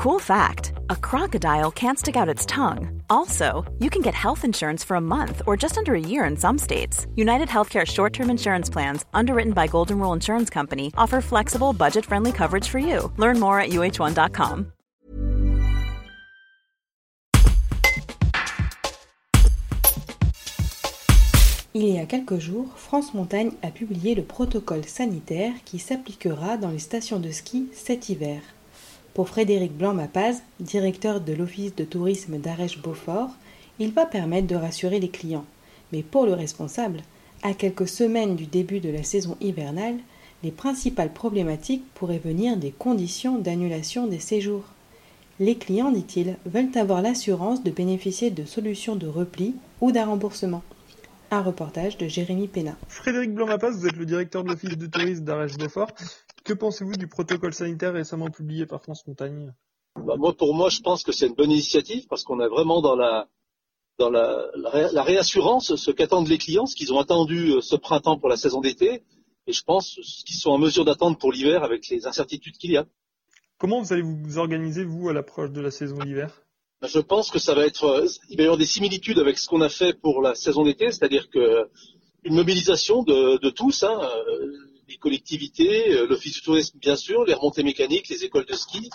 Cool fact a crocodile can't stick out its tongue. Also, you can get health insurance for a month or just under a year in some states. United Healthcare short term insurance plans, underwritten by Golden Rule Insurance Company, offer flexible, budget friendly coverage for you. Learn more at uh1.com. Il y a quelques jours, France Montagne a publié le protocole sanitaire qui s'appliquera dans les stations de ski cet hiver. Pour Frédéric Blanc-Mapaz, directeur de l'Office de tourisme d'Arèche-Beaufort, il va permettre de rassurer les clients. Mais pour le responsable, à quelques semaines du début de la saison hivernale, les principales problématiques pourraient venir des conditions d'annulation des séjours. Les clients, dit-il, veulent avoir l'assurance de bénéficier de solutions de repli ou d'un remboursement. Un reportage de Jérémy Pénat. Frédéric Blanc-Mapaz, vous êtes le directeur de l'Office de tourisme d'Arèche-Beaufort. Que pensez-vous du protocole sanitaire récemment publié par France Montagne bah, moi, Pour moi, je pense que c'est une bonne initiative parce qu'on est vraiment dans la, dans la, la, réassurance, ce qu'attendent les clients, ce qu'ils ont attendu euh, ce printemps pour la saison d'été, et je pense ce qu'ils sont en mesure d'attendre pour l'hiver avec les incertitudes qu'il y a. Comment vous allez vous organiser, vous, à l'approche de la saison d'hiver bah, Je pense que ça va être, euh, il va y avoir des similitudes avec ce qu'on a fait pour la saison d'été, c'est-à-dire que une mobilisation de, de tous, hein, euh, les collectivités, euh, l'office du tourisme bien sûr, les remontées mécaniques, les écoles de ski,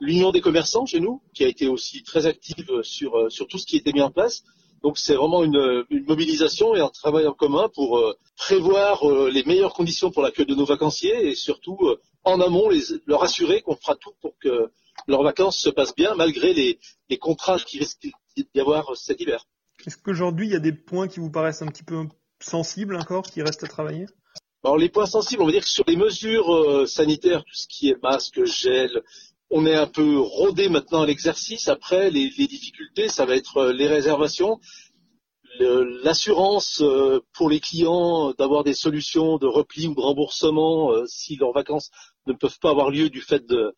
l'union des commerçants chez nous, qui a été aussi très active sur, euh, sur tout ce qui était mis en place. Donc c'est vraiment une, mobilisation et un travail en commun pour euh, prévoir les meilleures conditions pour l'accueil de nos vacanciers et surtout en amont leur assurer qu'on fera tout pour que leurs vacances se passent bien malgré les, les contraintes qui risquent d'y avoir cet hiver. Est-ce qu'aujourd'hui il y a des points qui vous paraissent un petit peu sensibles encore, qui restent à travailler? Alors les points sensibles, on va dire que sur les mesures euh, sanitaires, tout ce qui est masque, gel, on est un peu rodé maintenant à l'exercice. Après, les, difficultés, ça va être euh, les réservations, l'assurance euh, pour les clients d'avoir des solutions de repli ou de remboursement si leurs vacances ne peuvent pas avoir lieu du fait de,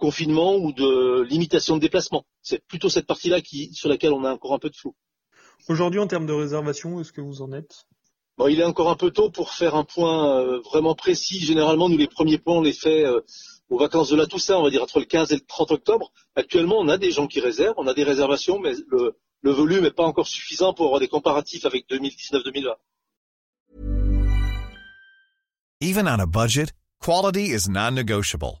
confinement ou de limitation de déplacement. C'est plutôt cette partie-là sur laquelle on a encore un peu de flou. Aujourd'hui, en termes de réservation, est-ce que vous en êtes? Il est encore un peu tôt pour faire un point euh, vraiment précis. Généralement, nous, les premiers points, on les fait euh, aux vacances de la Toussaint, on va dire entre le 15 et le 30 octobre. Actuellement, on a des gens qui réservent, on a des réservations, mais le, le volume n'est pas encore suffisant pour avoir des comparatifs avec 2019-2020. Even on a budget, quality is non-negotiable.